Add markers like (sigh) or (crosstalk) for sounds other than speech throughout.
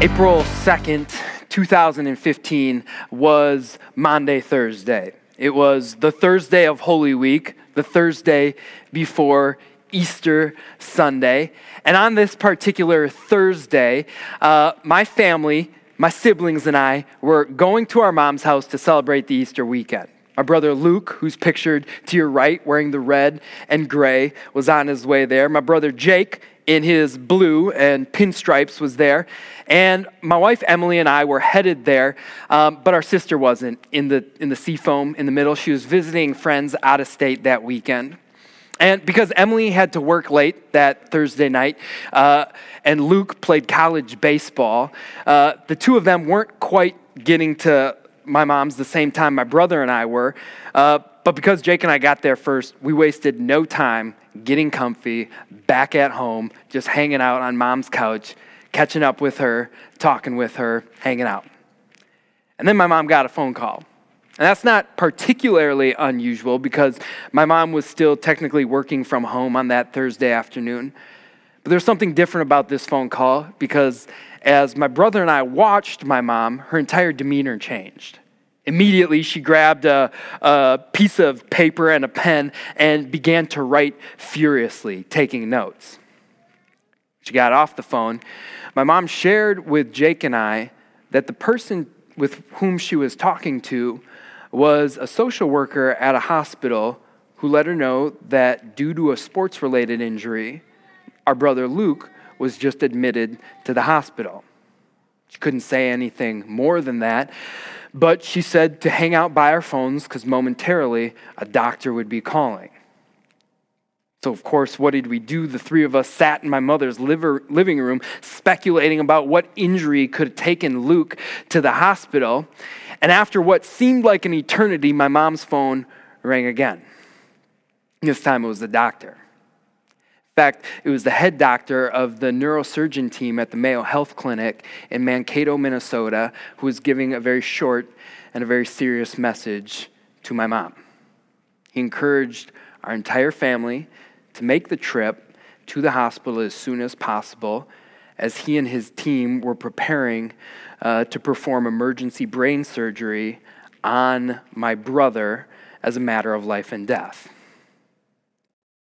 April 2nd, 2015 was Maundy Thursday. It was the Thursday of Holy Week, the Thursday before Easter Sunday. And on this particular Thursday, uh, my family, my siblings, and I were going to our mom's house to celebrate the Easter weekend. My brother Luke, who's pictured to your right wearing the red and gray, was on his way there. My brother Jake, in his blue and pinstripes was there. And my wife Emily and I were headed there, um, but our sister wasn't in the, in the seafoam in the middle. She was visiting friends out of state that weekend. And because Emily had to work late that Thursday night, uh, and Luke played college baseball, uh, the two of them weren't quite getting to my mom's the same time my brother and I were. Uh, but because Jake and I got there first, we wasted no time getting comfy, back at home, just hanging out on mom's couch, catching up with her, talking with her, hanging out. And then my mom got a phone call. And that's not particularly unusual because my mom was still technically working from home on that Thursday afternoon. But there's something different about this phone call because as my brother and I watched my mom, her entire demeanor changed. Immediately, she grabbed a, a, piece of paper and a pen and began to write furiously, taking notes. She got off the phone. My mom shared with Jake and I that the person with whom she was talking to was a social worker at a hospital who let her know that due to a sports related injury, our brother Luke was just admitted to the hospital. She couldn't say anything more than that. But she said to hang out by our phones because momentarily a doctor would be calling. So, of course, what did we do? The three of us sat in my mother's liver, living room speculating about what injury could have taken Luke to the hospital. And after what seemed like an eternity, my mom's phone rang again. This time it was the doctor fact, it was the head doctor of the neurosurgeon team at the Mayo Health Clinic in Mankato, Minnesota, who was giving a very short and a very serious message to my mom. He encouraged our entire family to make the trip to the hospital as soon as possible as he and his team were preparing uh, to perform emergency brain surgery on my brother as a matter of life and death.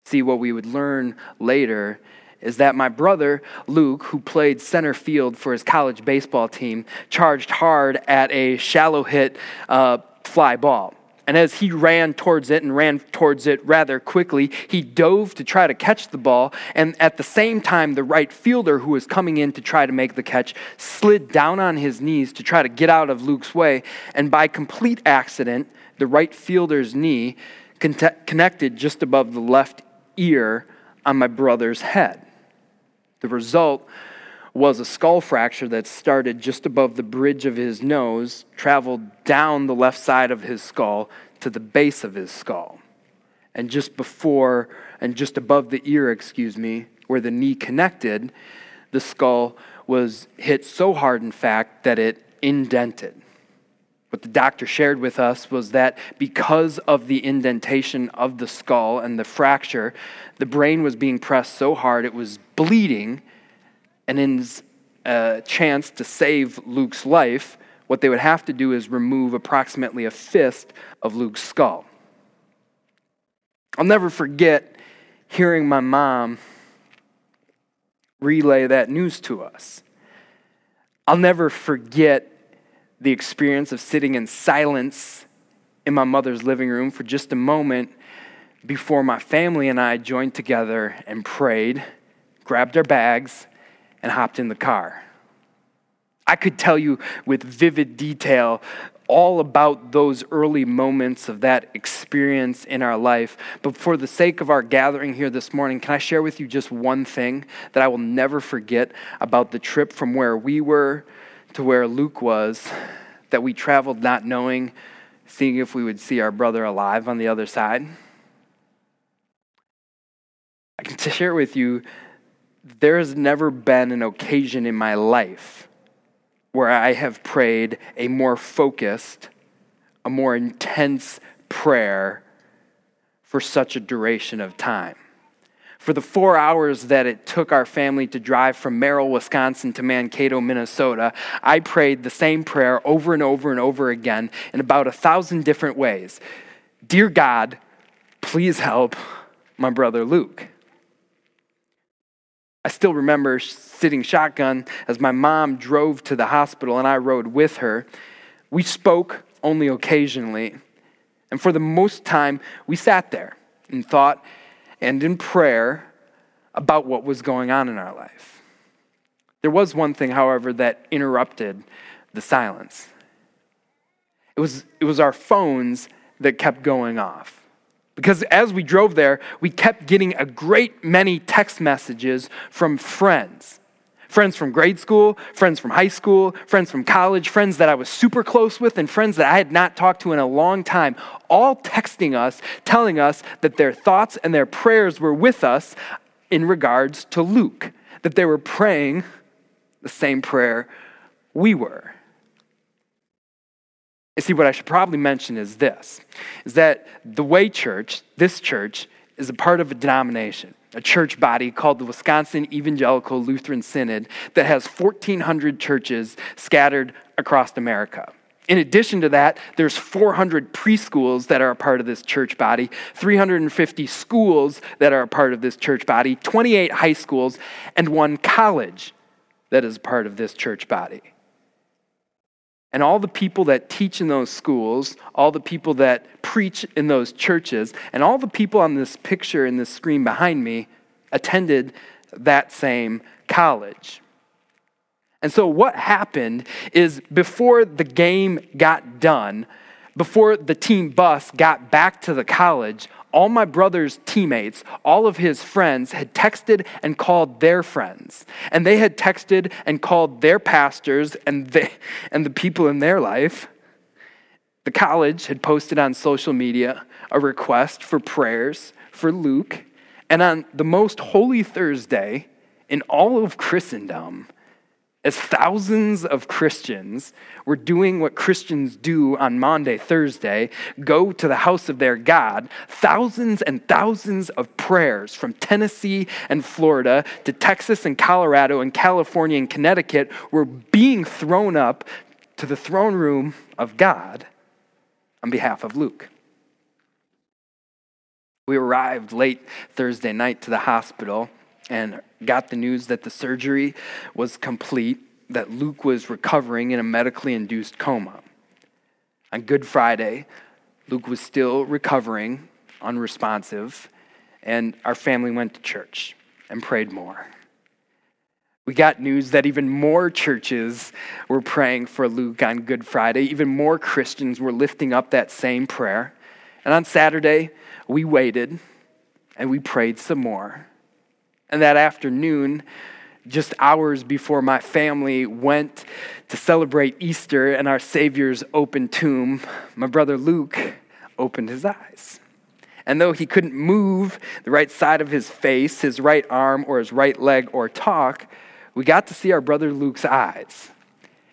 See, what we would learn later is that my brother, Luke, who played center field for his college baseball team, charged hard at a shallow hit uh, fly ball. And as he ran towards it and ran towards it rather quickly, he dove to try to catch the ball. And at the same time, the right fielder who was coming in to try to make the catch slid down on his knees to try to get out of Luke's way. And by complete accident, the right fielder's knee connected just above the left ear on my brother's head. The result was a skull fracture that started just above the bridge of his nose, traveled down the left side of his skull to the base of his skull. And just before, and just above the ear, excuse me, where the knee connected, the skull was hit so hard, in fact, that it indented. What the doctor shared with us was that because of the indentation of the skull and the fracture, the brain was being pressed so hard it was bleeding. And in a chance to save Luke's life, what they would have to do is remove approximately a fist of Luke's skull. I'll never forget hearing my mom relay that news to us. I'll never forget the experience of sitting in silence in my mother's living room for just a moment before my family and I joined together and prayed, grabbed our bags, and hopped in the car. I could tell you with vivid detail all about those early moments of that experience in our life. But for the sake of our gathering here this morning, can I share with you just one thing that I will never forget about the trip from where we were to where Luke was, that we traveled not knowing, seeing if we would see our brother alive on the other side. I can (laughs) share with you, there has never been an occasion in my life where I have prayed a more focused, a more intense prayer for such a duration of time. For the four hours that it took our family to drive from Merrill, Wisconsin to Mankato, Minnesota, I prayed the same prayer over and over and over again in about a thousand different ways. Dear God, please help my brother Luke. I still remember sitting shotgun as my mom drove to the hospital and I rode with her. We spoke only occasionally. And for the most time, we sat there in thought and in prayer about what was going on in our life. There was one thing, however, that interrupted the silence. It was, it was our phones that kept going off. Because as we drove there, we kept getting a great many text messages from friends. Friends from grade school, friends from high school, friends from college, friends that I was super close with, and friends that I had not talked to in a long time, all texting us, telling us that their thoughts and their prayers were with us in regards to Luke, that they were praying the same prayer we were. You see, what I should probably mention is this is that the Way Church, this church, is a part of a denomination, a church body called the Wisconsin Evangelical Lutheran Synod that has 1,400 churches scattered across America. In addition to that, there's 400 preschools that are a part of this church body, 350 schools that are a part of this church body, 28 high schools, and one college that is part of this church body. And all the people that teach in those schools, all the people that preach in those churches, and all the people on this picture in this screen behind me attended that same college. And so, what happened is before the game got done, before the team bus got back to the college, all my brother's teammates, all of his friends, had texted and called their friends. And they had texted and called their pastors and, they, and the people in their life. The college had posted on social media a request for prayers for Luke. And on the most holy Thursday in all of Christendom, as thousands of Christians were doing what Christians do on Maundy, Thursday, go to the house of their God, thousands and thousands of prayers from Tennessee and Florida to Texas and Colorado and California and Connecticut were being thrown up to the throne room of God on behalf of Luke. We arrived late Thursday night to the hospital and got the news that the surgery was complete, that Luke was recovering in a medically induced coma. On Good Friday, Luke was still recovering, unresponsive, and our family went to church and prayed more. We got news that even more churches were praying for Luke on Good Friday. Even more Christians were lifting up that same prayer. And on Saturday, we waited and we prayed some more. And that afternoon, just hours before my family went to celebrate Easter and our Savior's open tomb, my brother Luke opened his eyes. And though he couldn't move the right side of his face, his right arm, or his right leg, or talk, we got to see our brother Luke's eyes.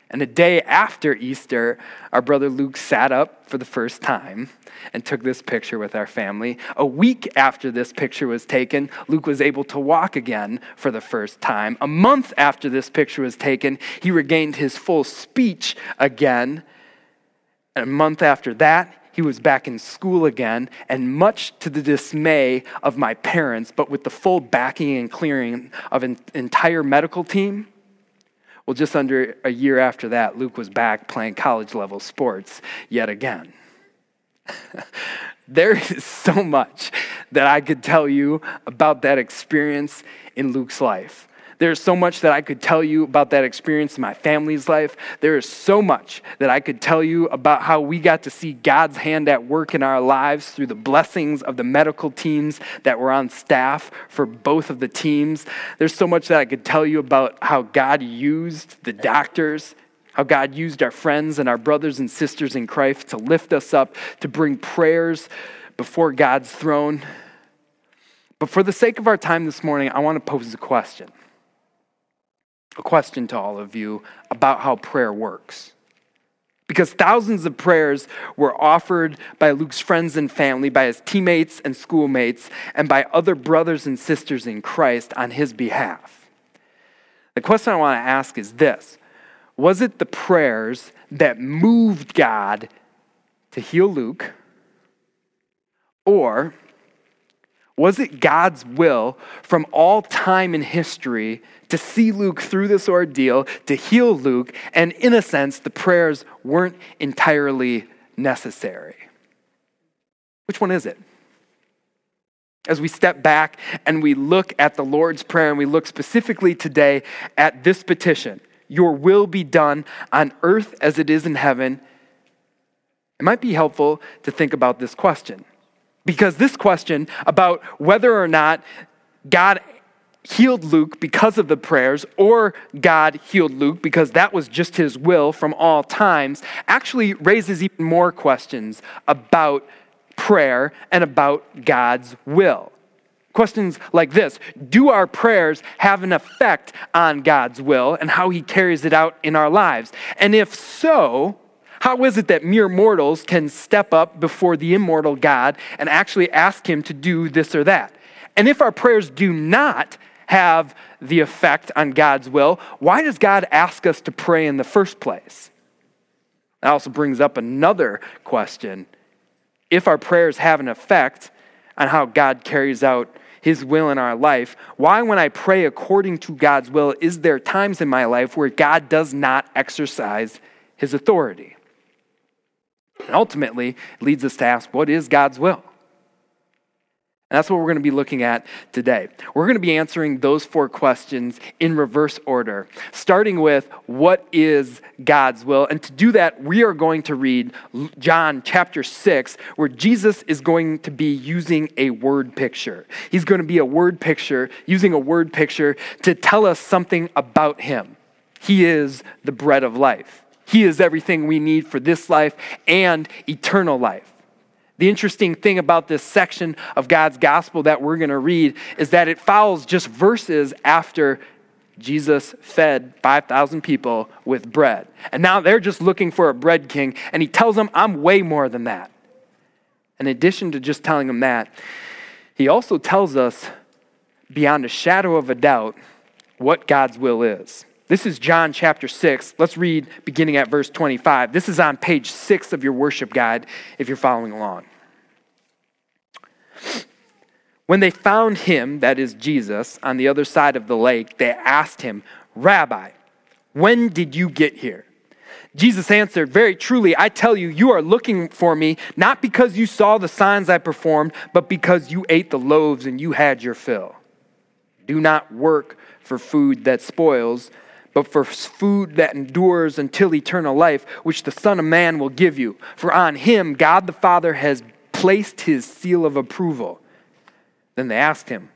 And the day after Easter, our brother Luke sat up for the first time and took this picture with our family. A week after this picture was taken, Luke was able to walk again for the first time. A month after this picture was taken, he regained his full speech again. And a month after that, he was back in school again, and much to the dismay of my parents, but with the full backing and clearing of an entire medical team, well, just under a year after that, Luke was back playing college level sports yet again. (laughs) there is so much that I could tell you about that experience in Luke's life. There's so much that I could tell you about that experience in my family's life. There is so much that I could tell you about how we got to see God's hand at work in our lives through the blessings of the medical teams that were on staff for both of the teams. There's so much that I could tell you about how God used the doctors how God used our friends and our brothers and sisters in Christ to lift us up, to bring prayers before God's throne. But for the sake of our time this morning, I want to pose a question a question to all of you about how prayer works. because thousands of prayers were offered by Luke's friends and family, by his teammates and schoolmates, and by other brothers and sisters in Christ on his behalf. The question I want to ask is this Was it the prayers that moved God to heal Luke? Or was it God's will from all time in history to see Luke through this ordeal, to heal Luke, and in a sense, the prayers weren't entirely necessary? Which one is it? As we step back and we look at the Lord's Prayer, and we look specifically today at this petition Your will be done on earth as it is in heaven, it might be helpful to think about this question. Because this question about whether or not God healed Luke because of the prayers or God healed Luke because that was just his will from all times actually raises even more questions about prayer and about God's will. Questions like this Do our prayers have an effect on God's will and how he carries it out in our lives? And if so, how is it that mere mortals can step up before the immortal God and actually ask Him to do this or that? And if our prayers do not have the effect on God's will, why does God ask us to pray in the first place? That also brings up another question. If our prayers have an effect on how God carries out his will in our life, why, when I pray according to God's will, is there times in my life where God does not exercise his authority? And ultimately, it leads us to ask what is God's will? And that's what we're going to be looking at today. We're going to be answering those four questions in reverse order, starting with what is God's will. And to do that, we are going to read John chapter 6, where Jesus is going to be using a word picture. He's going to be a word picture, using a word picture to tell us something about him. He is the bread of life. He is everything we need for this life and eternal life. The interesting thing about this section of God's gospel that we're going to read is that it follows just verses after Jesus fed 5,000 people with bread. And now they're just looking for a bread king, and he tells them, I'm way more than that. In addition to just telling them that, he also tells us beyond a shadow of a doubt what God's will is. This is John chapter 6. Let's read beginning at verse 25. This is on page 6 of your worship guide if you're following along. When they found him, that is Jesus, on the other side of the lake, they asked him, Rabbi, when did you get here? Jesus answered, Very truly, I tell you, you are looking for me not because you saw the signs I performed, but because you ate the loaves and you had your fill. Do not work for food that spoils but for food that endures until eternal life, which the Son of Man will give you. For on him God the Father has placed his seal of approval. Then they asked him,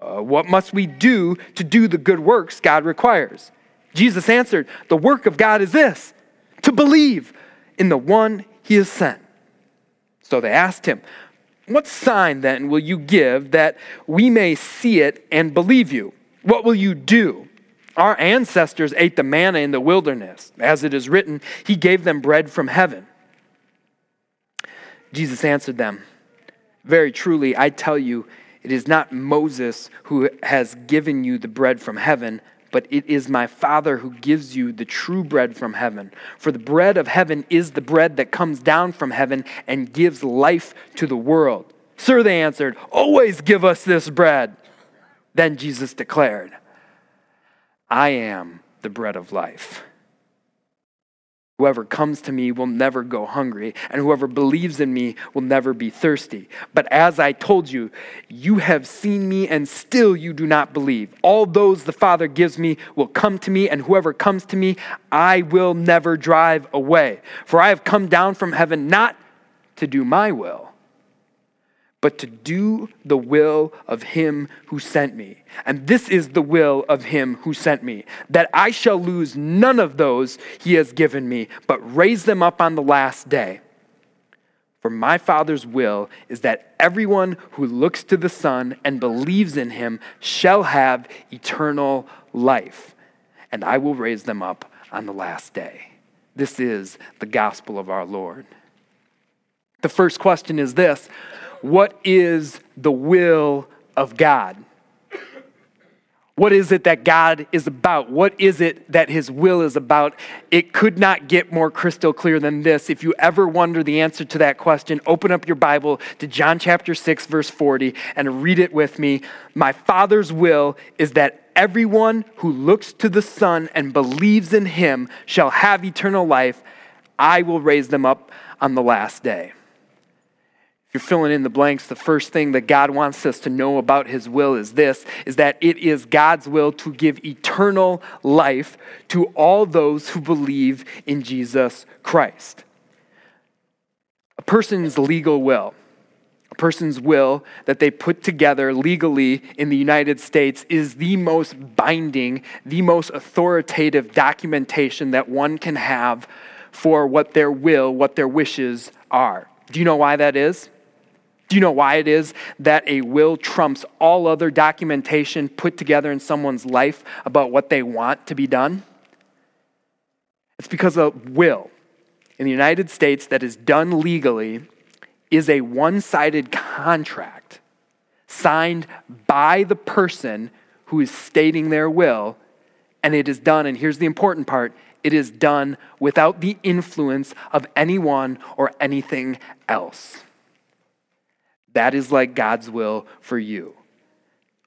uh, What must we do to do the good works God requires? Jesus answered, The work of God is this to believe in the one he has sent. So they asked him, What sign then will you give that we may see it and believe you? What will you do? Our ancestors ate the manna in the wilderness. As it is written, He gave them bread from heaven. Jesus answered them, Very truly, I tell you, it is not Moses who has given you the bread from heaven, but it is my Father who gives you the true bread from heaven. For the bread of heaven is the bread that comes down from heaven and gives life to the world. Sir, they answered, Always give us this bread. Then Jesus declared, I am the bread of life. Whoever comes to me will never go hungry, and whoever believes in me will never be thirsty. But as I told you, you have seen me, and still you do not believe. All those the Father gives me will come to me, and whoever comes to me, I will never drive away. For I have come down from heaven not to do my will but to do the will of him who sent me. And this is the will of him who sent me, that I shall lose none of those he has given me, but raise them up on the last day. For my Father's will is that everyone who looks to the Son and believes in him shall have eternal life, and I will raise them up on the last day. This is the gospel of our Lord. The first question is this What is the will of God? What is it that God is about? What is it that His will is about? It could not get more crystal clear than this. If you ever wonder the answer to that question, open up your Bible to John chapter 6, verse 40, and read it with me. My Father's will is that everyone who looks to the Son and believes in Him shall have eternal life. I will raise them up on the last day you're filling in the blanks, the first thing that God wants us to know about his will is this is that it is God's will to give eternal life to all those who believe in Jesus Christ. A person's legal will, a person's will that they put together legally in the United States is the most binding, the most authoritative documentation that one can have for what their will, what their wishes are. Do you know why that is? Do you know why it is that a will trumps all other documentation put together in someone's life about what they want to be done? It's because a will in the United States that is done legally is a one sided contract signed by the person who is stating their will, and it is done, and here's the important part it is done without the influence of anyone or anything else. That is like God's will for you.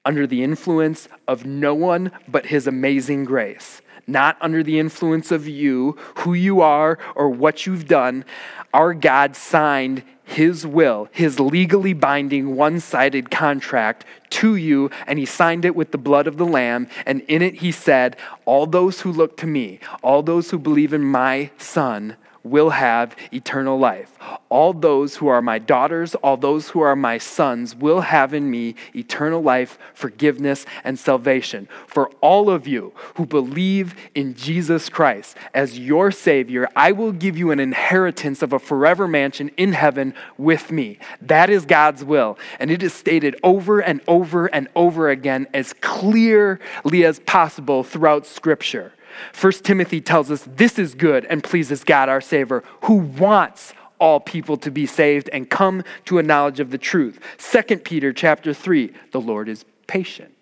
Under the influence of no one but His amazing grace, not under the influence of you, who you are, or what you've done, our God signed his will, his legally binding one sided contract to you, and he signed it with the blood of the Lamb. And in it, he said, All those who look to me, all those who believe in my Son, will have eternal life. All those who are my daughters, all those who are my sons, will have in me eternal life, forgiveness, and salvation. For all of you who believe in Jesus Christ as your Savior, I will give you an inheritance of a forever mansion in heaven with me. That is God's will. And it is stated over and over and over again as clearly as possible throughout Scripture. 1 Timothy tells us this is good and pleases God our Savior, who wants all people to be saved and come to a knowledge of the truth. 2 Peter chapter 3, the Lord is patient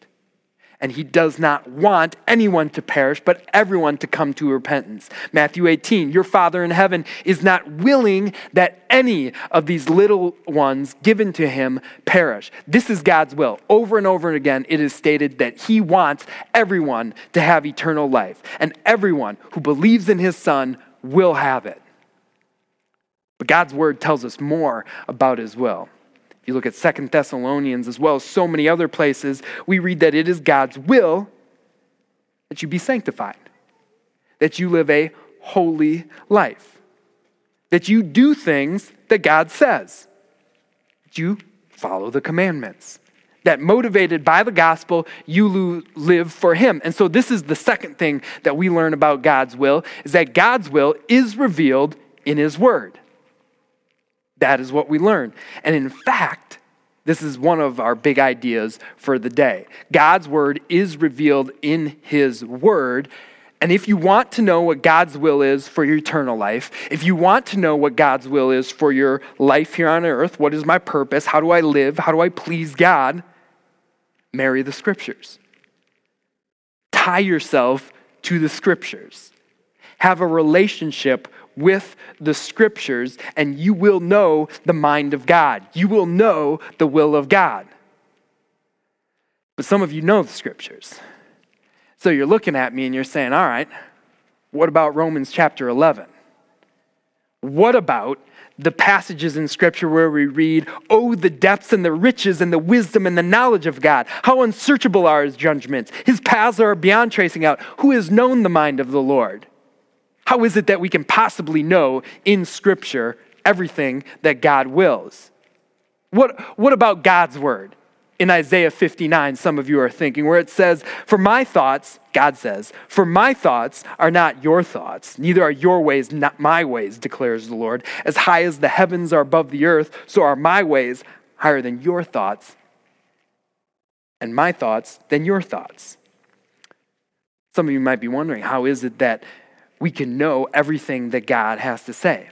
and he does not want anyone to perish, but everyone to come to repentance. Matthew 18, your Father in heaven is not willing that any of these little ones given to him perish. This is God's will. Over and over again, it is stated that he wants everyone to have eternal life, and everyone who believes in his Son will have it. But God's word tells us more about his will. If you look at Second Thessalonians as well as so many other places, we read that it is God's will that you be sanctified, that you live a holy life, that you do things that God says, that you follow the commandments. That motivated by the gospel, you live for Him. And so, this is the second thing that we learn about God's will is that God's will is revealed in His Word. That is what we learn. And in fact, this is one of our big ideas for the day. God's word is revealed in his word. And if you want to know what God's will is for your eternal life, if you want to know what God's will is for your life here on earth, what is my purpose? How do I live? How do I please God? Marry the scriptures. Tie yourself to the scriptures. Have a relationship with the scriptures, and you will know the mind of God. You will know the will of God. But some of you know the scriptures. So you're looking at me and you're saying, all right, what about Romans chapter 11? What about the passages in Scripture where we read, Oh, the depths and the riches and the wisdom and the knowledge of God. How unsearchable are his judgments. His paths are beyond tracing out. Who has known the mind of the Lord? How is it that we can possibly know in Scripture everything that God wills? What, what about God's word? In Isaiah 59, some of you are thinking, where it says, For my thoughts, God says, For my thoughts are not your thoughts, neither are your ways not my ways, declares the Lord. As high as the heavens are above the earth, so are my ways higher than your thoughts, and my thoughts than your thoughts. Some of you might be wondering, how is it that we can know everything that God has to say.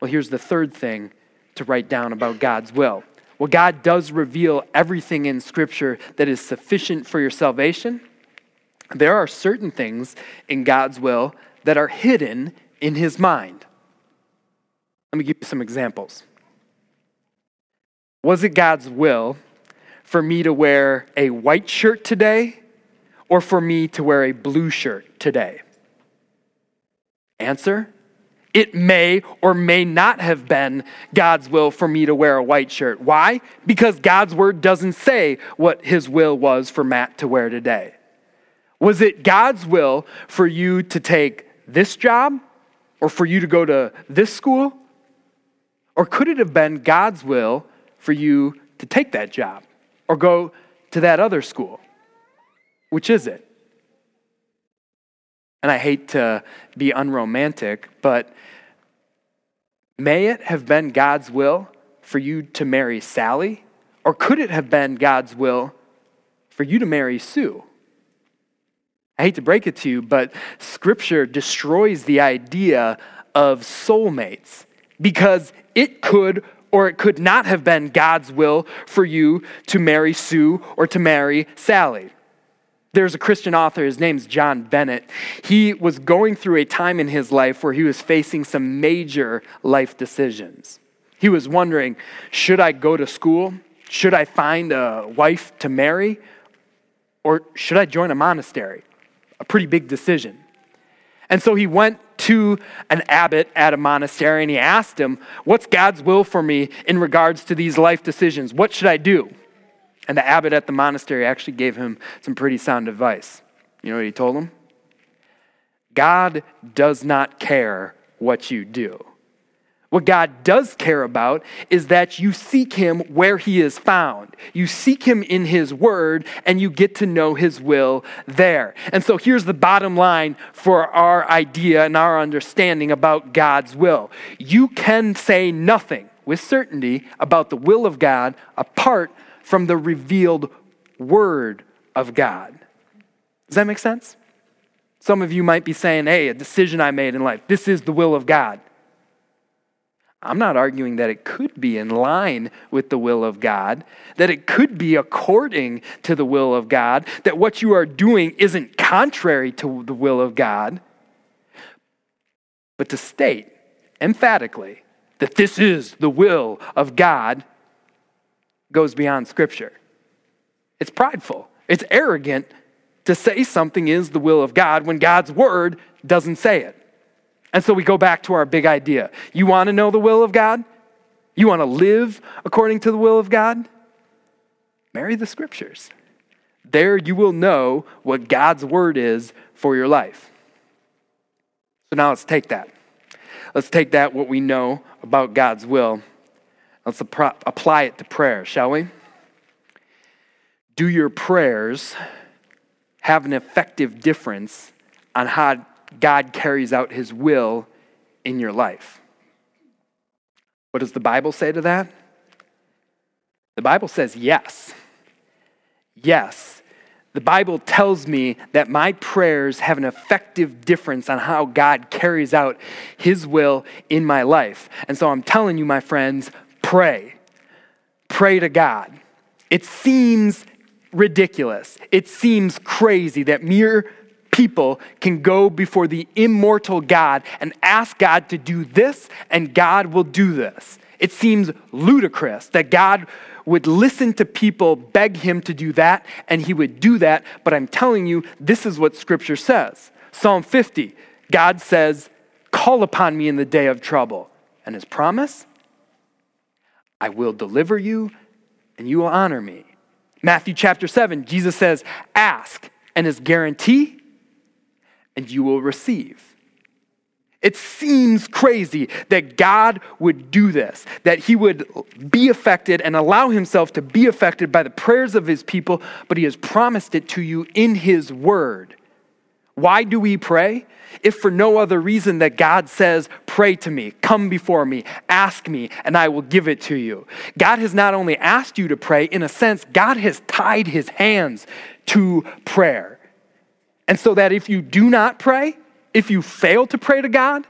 Well, here's the third thing to write down about God's will. Well, God does reveal everything in Scripture that is sufficient for your salvation. There are certain things in God's will that are hidden in His mind. Let me give you some examples. Was it God's will for me to wear a white shirt today or for me to wear a blue shirt today? Answer it may or may not have been God's will for me to wear a white shirt. Why? Because God's word doesn't say what his will was for Matt to wear today. Was it God's will for you to take this job or for you to go to this school? Or could it have been God's will for you to take that job or go to that other school? Which is it? And I hate to be unromantic, but may it have been God's will for you to marry Sally? Or could it have been God's will for you to marry Sue? I hate to break it to you, but Scripture destroys the idea of soulmates because it could or it could not have been God's will for you to marry Sue or to marry Sally. There's a Christian author, his name's John Bennett. He was going through a time in his life where he was facing some major life decisions. He was wondering should I go to school? Should I find a wife to marry? Or should I join a monastery? A pretty big decision. And so he went to an abbot at a monastery and he asked him, What's God's will for me in regards to these life decisions? What should I do? And the abbot at the monastery actually gave him some pretty sound advice. You know what he told him? God does not care what you do. What God does care about is that you seek Him where He is found. You seek Him in His Word and you get to know His will there. And so here's the bottom line for our idea and our understanding about God's will you can say nothing with certainty about the will of God apart from the revealed Word of God. Does that make sense? Some of you might be saying, hey, a decision I made in life, this is the will of God. I'm not arguing that it could be in line with the will of God, that it could be according to the will of God, that what you are doing isn't contrary to the will of God. But to state emphatically that this is the will of God goes beyond Scripture. It's prideful, it's arrogant to say something is the will of God when God's word doesn't say it. And so we go back to our big idea. You want to know the will of God? You want to live according to the will of God? Marry the scriptures. There you will know what God's word is for your life. So now let's take that. Let's take that, what we know about God's will, Let's apply it to prayer, shall we? Do your prayers have an effective difference on how God carries out his will in your life? What does the Bible say to that? The Bible says yes. Yes. The Bible tells me that my prayers have an effective difference on how God carries out His will in my life. And so I'm telling you, my friends, pray. Pray to God. It seems ridiculous. It seems crazy that mere people can go before the immortal God and ask God to do this, and God will do this. It seems ludicrous that God would listen to people beg him to do that, and he would do that. But I'm telling you, this is what Scripture says Psalm 50, God says, Call upon me in the day of trouble. And his promise? I will deliver you and you will honor me. Matthew chapter 7, Jesus says, Ask, and his guarantee, and you will receive. It seems crazy that God would do this, that he would be affected and allow himself to be affected by the prayers of his people, but he has promised it to you in his word. Why do we pray? If for no other reason that God says, Pray to me, come before me, ask me, and I will give it to you. God has not only asked you to pray, in a sense, God has tied his hands to prayer. And so that if you do not pray, if you fail to pray to God,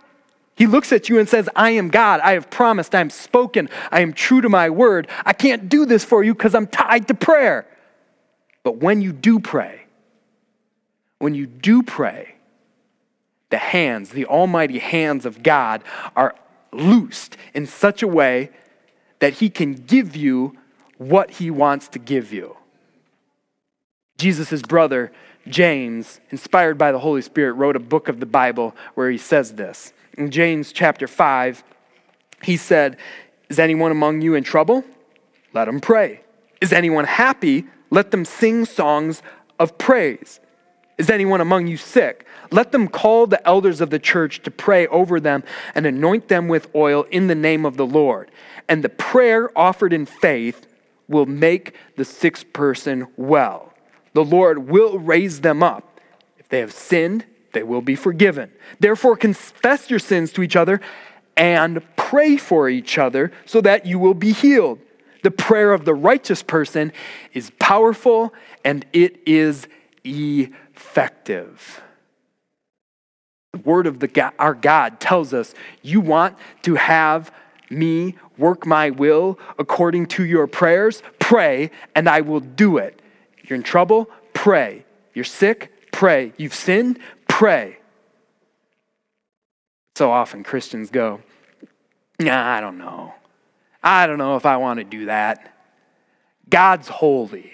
he looks at you and says, I am God. I have promised. I am spoken. I am true to my word. I can't do this for you because I'm tied to prayer. But when you do pray, when you do pray, the hands, the almighty hands of God, are loosed in such a way that He can give you what He wants to give you. Jesus' brother, James, inspired by the Holy Spirit, wrote a book of the Bible where he says this. In James chapter 5, he said, Is anyone among you in trouble? Let him pray. Is anyone happy? Let them sing songs of praise. Is anyone among you sick? Let them call the elders of the church to pray over them and anoint them with oil in the name of the Lord. And the prayer offered in faith will make the sick person well. The Lord will raise them up. If they have sinned, they will be forgiven. Therefore, confess your sins to each other and pray for each other so that you will be healed. The prayer of the righteous person is powerful and it is effective. The word of the God, our God tells us you want to have me work my will according to your prayers? Pray, and I will do it. You're in trouble? Pray. You're sick? Pray. You've sinned? Pray. So often Christians go, nah, I don't know. I don't know if I want to do that. God's holy.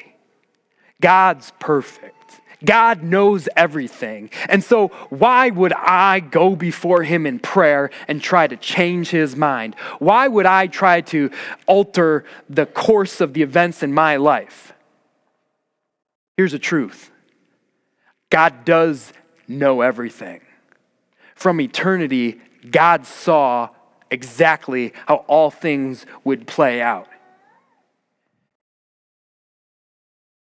God's perfect. God knows everything. And so, why would I go before Him in prayer and try to change His mind? Why would I try to alter the course of the events in my life? Here's the truth God does know everything. From eternity, God saw exactly how all things would play out.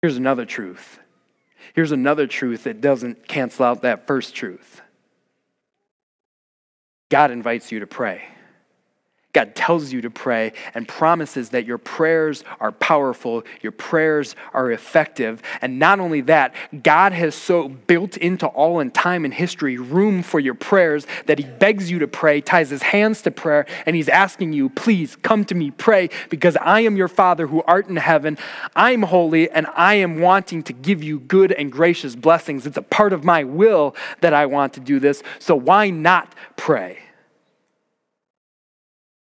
Here's another truth. Here's another truth that doesn't cancel out that first truth God invites you to pray. God tells you to pray and promises that your prayers are powerful, your prayers are effective. And not only that, God has so built into all in time and history room for your prayers that He begs you to pray, ties His hands to prayer, and He's asking you, please come to me, pray, because I am your Father who art in heaven. I'm holy, and I am wanting to give you good and gracious blessings. It's a part of my will that I want to do this. So why not pray?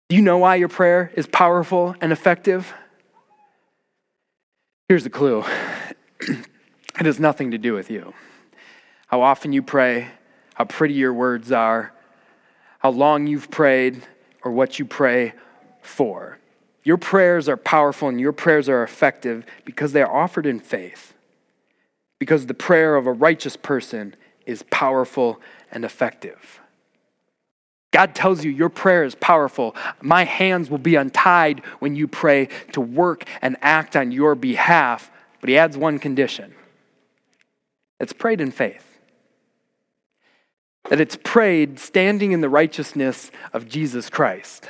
Do you know why your prayer is powerful and effective? Here's the clue (clears throat) it has nothing to do with you. How often you pray, how pretty your words are, how long you've prayed, or what you pray for. Your prayers are powerful and your prayers are effective because they are offered in faith. Because the prayer of a righteous person is powerful and effective. God tells you your prayer is powerful. My hands will be untied when you pray to work and act on your behalf. But he adds one condition it's prayed in faith. That it's prayed standing in the righteousness of Jesus Christ.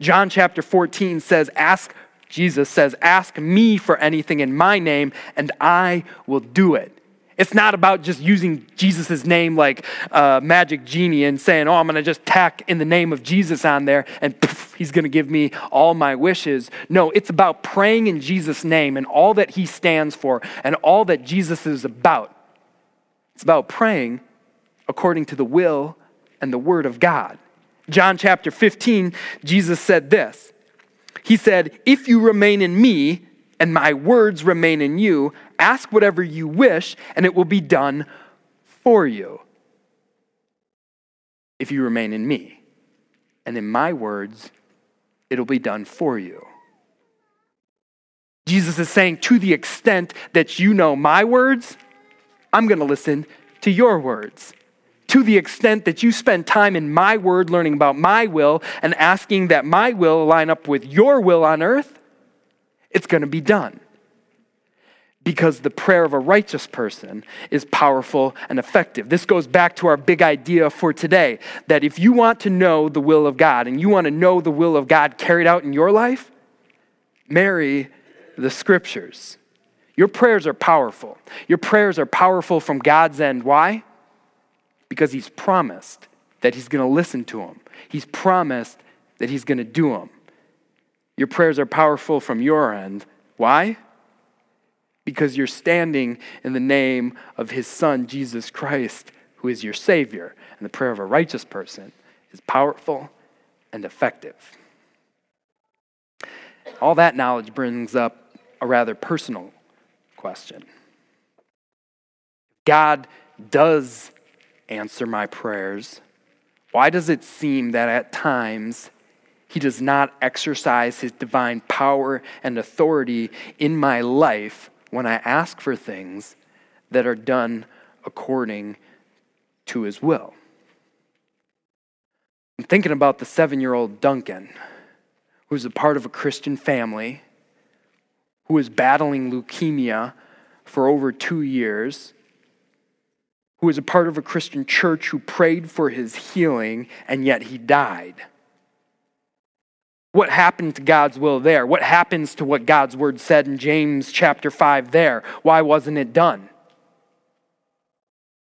John chapter 14 says, Ask, Jesus says, Ask me for anything in my name, and I will do it. It's not about just using Jesus' name like a magic genie and saying, oh, I'm going to just tack in the name of Jesus on there and poof, he's going to give me all my wishes. No, it's about praying in Jesus' name and all that he stands for and all that Jesus is about. It's about praying according to the will and the word of God. John chapter 15, Jesus said this. He said, If you remain in me and my words remain in you, Ask whatever you wish, and it will be done for you. If you remain in me, and in my words, it'll be done for you. Jesus is saying, to the extent that you know my words, I'm going to listen to your words. To the extent that you spend time in my word, learning about my will, and asking that my will line up with your will on earth, it's going to be done because the prayer of a righteous person is powerful and effective. This goes back to our big idea for today that if you want to know the will of God and you want to know the will of God carried out in your life, marry the scriptures. Your prayers are powerful. Your prayers are powerful from God's end. Why? because he's promised that he's going to listen to them, He's promised that he's going to do them. Your prayers are powerful from your end. Why? Because you're standing in the name of his son, Jesus Christ, who is your Savior. And the prayer of a righteous person is powerful and effective. All that knowledge brings up a rather personal question. God does answer my prayers. Why does it seem that at times he does not exercise his divine power and authority in my life when I ask for things that are done according to his will? I'm thinking about the seven year old Duncan, who's a part of a Christian family, who is battling leukemia for over two years, who was a part of a Christian church who prayed for his healing, and yet he died. What happened to God's will there? What happens to what God's word said in James chapter 5 there? Why wasn't it done?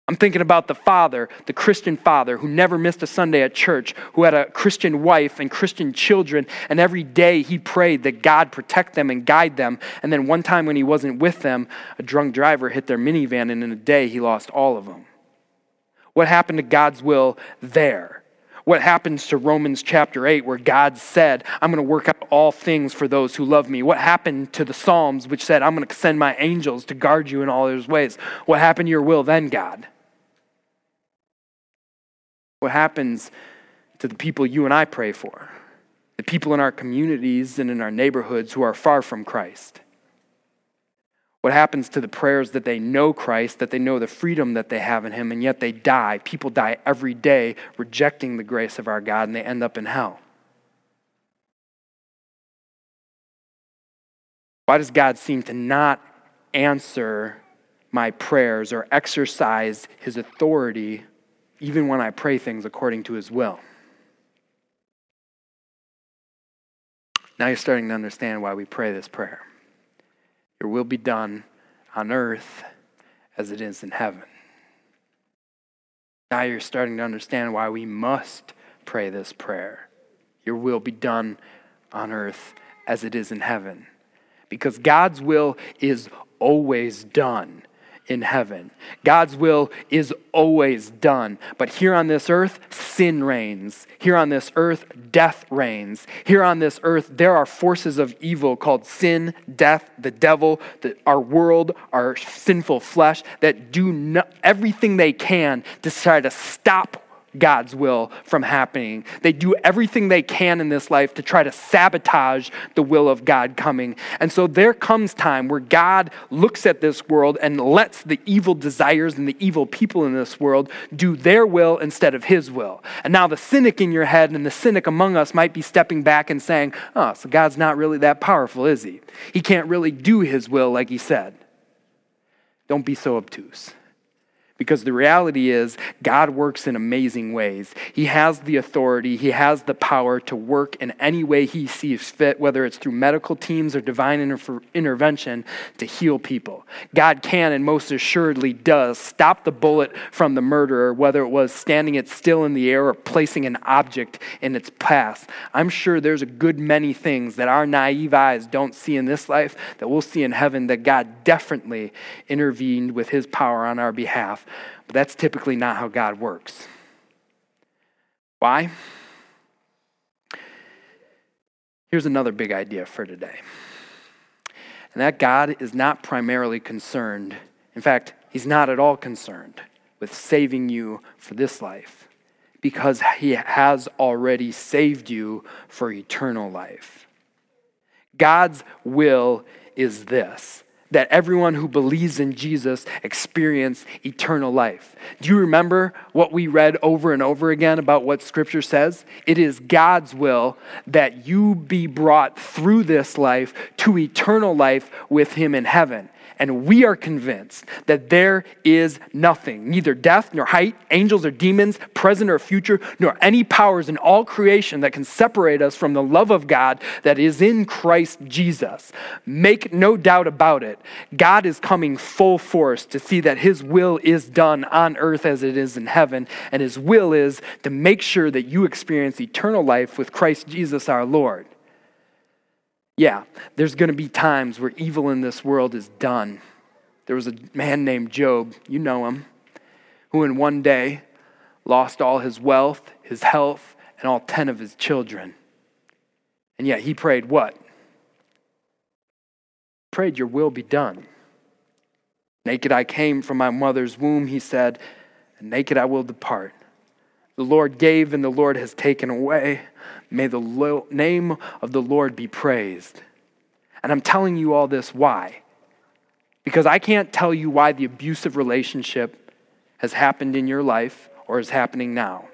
I'm thinking about the father, the Christian father, who never missed a Sunday at church, who had a Christian wife and Christian children, and every day he prayed that God protect them and guide them. And then one time when he wasn't with them, a drunk driver hit their minivan, and in a day he lost all of them. What happened to God's will there? What happens to Romans chapter 8, where God said, I'm going to work out all things for those who love me? What happened to the Psalms, which said, I'm going to send my angels to guard you in all his ways? What happened to your will then, God? What happens to the people you and I pray for? The people in our communities and in our neighborhoods who are far from Christ? What happens to the prayers that they know Christ, that they know the freedom that they have in Him, and yet they die? People die every day rejecting the grace of our God, and they end up in hell. Why does God seem to not answer my prayers or exercise His authority even when I pray things according to his will. Now you're starting to understand why we pray this prayer. Your will be done on earth as it is in heaven. Now you're starting to understand why we must pray this prayer. Your will be done on earth as it is in heaven. Because God's will is always done in heaven. God's will is always done. But here on this earth, sin reigns. Here on this earth, death reigns. Here on this earth, there are forces of evil called sin, death, the devil, the, our world, our sinful flesh that do no, everything they can to try to stop God's will from happening. They do everything they can in this life to try to sabotage the will of God coming. And so there comes time where God looks at this world and lets the evil desires and the evil people in this world do their will instead of his will. And now the cynic in your head and the cynic among us might be stepping back and saying, "Oh, so God's not really that powerful, is he? He can't really do his will like he said." Don't be so obtuse. Because the reality is, God works in amazing ways. He has the authority, He has the power to work in any way He sees fit, whether it's through medical teams or divine inter- intervention to heal people. God can and most assuredly does stop the bullet from the murderer, whether it was standing it still in the air or placing an object in its path. I'm sure there's a good many things that our naive eyes don't see in this life that we'll see in heaven that God definitely intervened with His power on our behalf but that's typically not how God works. Why? Here's another big idea for today. And that God is not primarily concerned, in fact, He's not at all concerned with saving you for this life because He has already saved you for eternal life. God's will is this that everyone who believes in Jesus experience eternal life. Do you remember what we read over and over again about what Scripture says? It is God's will that you be brought through this life to eternal life with Him in heaven. And we are convinced that there is nothing, neither death nor height, angels or demons, present or future, nor any powers in all creation that can separate us from the love of God that is in Christ Jesus. Make no doubt about it. God is coming full force to see that his will is done on earth as it is in heaven. And his will is to make sure that you experience eternal life with Christ Jesus our Lord. Yeah, there's going to be times where evil in this world is done. There was a man named Job, you know him, who in one day lost all his wealth, his health, and all 10 of his children. And yet he prayed what? Prayed, Your will be done. Naked I came from my mother's womb, he said, and naked I will depart. The Lord gave, and the Lord has taken away. May the lo- name of the Lord be praised. And I'm telling you all this why? Because I can't tell you why the abusive relationship has happened in your life or is happening now.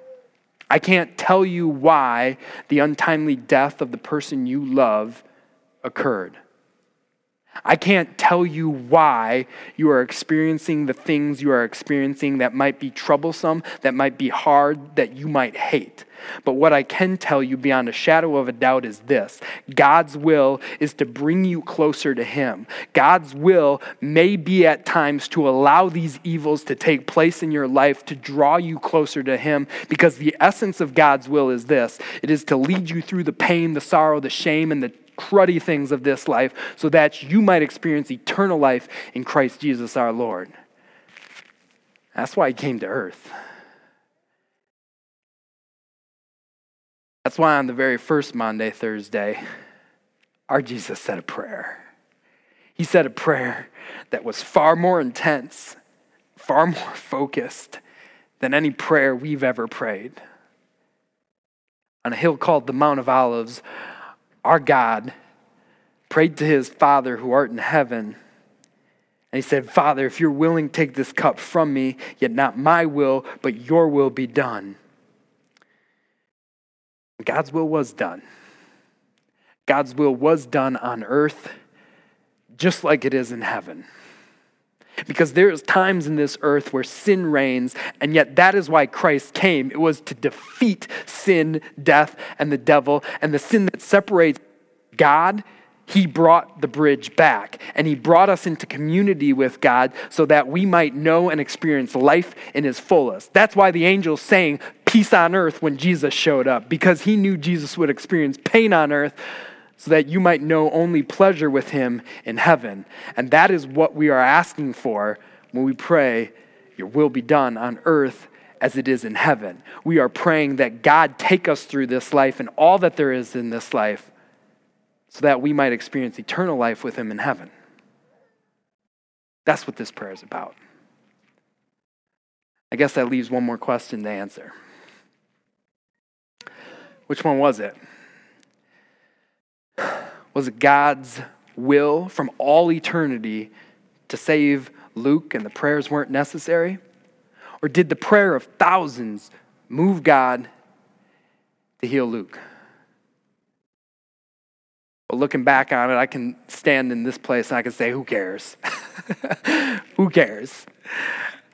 I can't tell you why the untimely death of the person you love occurred. I can't tell you why you are experiencing the things you are experiencing that might be troublesome, that might be hard, that you might hate. But what I can tell you beyond a shadow of a doubt is this God's will is to bring you closer to Him. God's will may be at times to allow these evils to take place in your life to draw you closer to Him because the essence of God's will is this it is to lead you through the pain, the sorrow, the shame, and the cruddy things of this life so that you might experience eternal life in Christ Jesus our Lord. That's why he came to earth. That's why on the very first Maundy Thursday, our Jesus said a prayer. He said a prayer that was far more intense, far more focused than any prayer we've ever prayed. On a hill called the Mount of Olives, our God prayed to his Father who art in heaven. And he said, Father, if you're willing, take this cup from me, yet not my will, but your will be done. God's will was done. God's will was done on earth just like it is in heaven. Because there's times in this earth where sin reigns, and yet that is why Christ came. It was to defeat sin, death, and the devil, and the sin that separates God. He brought the bridge back, and He brought us into community with God so that we might know and experience life in His fullest. That's why the angels sang peace on earth when Jesus showed up, because He knew Jesus would experience pain on earth so that you might know only pleasure with him in heaven. And that is what we are asking for when we pray, Your will be done on earth as it is in heaven. We are praying that God take us through this life and all that there is in this life so that we might experience eternal life with him in heaven. That's what this prayer is about. I guess that leaves one more question to answer. Which one was it? Was God's will from all eternity to save Luke and the prayers weren't necessary? Or did the prayer of thousands move God to heal Luke? But looking back on it, I can stand in this place and I can say, who cares? (laughs) who cares?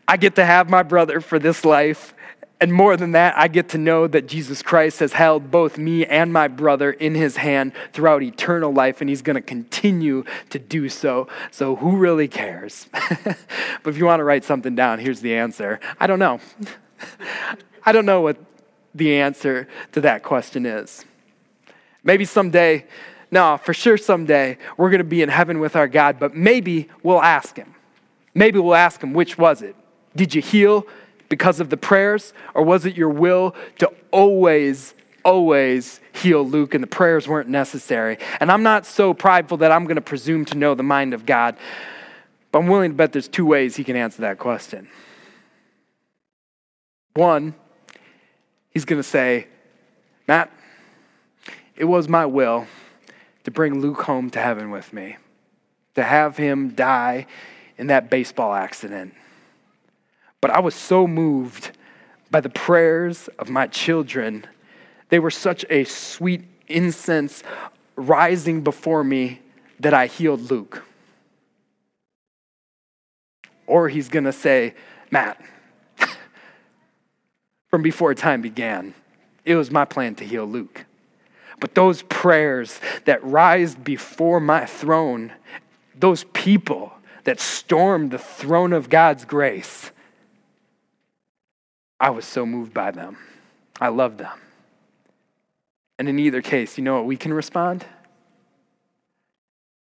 I get to have my brother for this life. And more than that, I get to know that Jesus Christ has held both me and my brother in his hand throughout eternal life, and he's going to continue to do so. So, who really cares? (laughs) but if you want to write something down, here's the answer I don't know. (laughs) I don't know what the answer to that question is. Maybe someday, no, for sure someday, we're going to be in heaven with our God, but maybe we'll ask him. Maybe we'll ask him, which was it? Did you heal? Because of the prayers, or was it your will to always, always heal Luke and the prayers weren't necessary? And I'm not so prideful that I'm going to presume to know the mind of God, but I'm willing to bet there's two ways he can answer that question. One, he's going to say, Matt, it was my will to bring Luke home to heaven with me, to have him die in that baseball accident. But I was so moved by the prayers of my children. They were such a sweet incense rising before me that I healed Luke. or he's going to say, Matt, (laughs) from before time began, it was my plan to heal Luke. But those prayers that rise before my throne, those people that stormed the throne of God's grace, I was so moved by them. I love them. And in either case, you know what we can respond?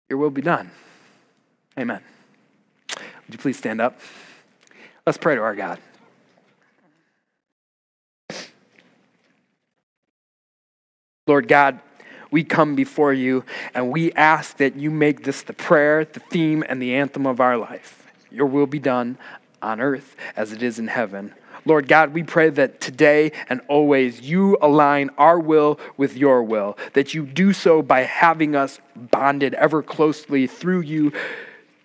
Your will be done. Amen. Would you please stand up? Let's pray to our God. Lord God, we come before you and we ask that you make this the prayer, the theme, and the anthem of our life. Your will be done on earth as it is in heaven. Lord God, we pray that today and always you align our will with your will, that you do so by having us bonded ever closely through you,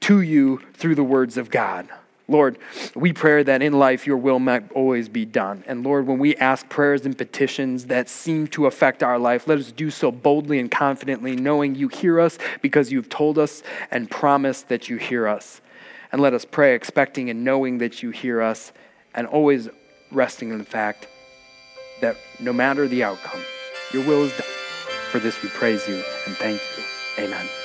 to you, through the words of God. Lord, we pray that in life your will might always be done. And Lord, when we ask prayers and petitions that seem to affect our life, let us do so boldly and confidently, knowing you hear us because you've told us and promised that you hear us. And let us pray expecting and knowing that you hear us and always resting in the fact that no matter the outcome, your will is done. For this we praise you and thank you. Amen.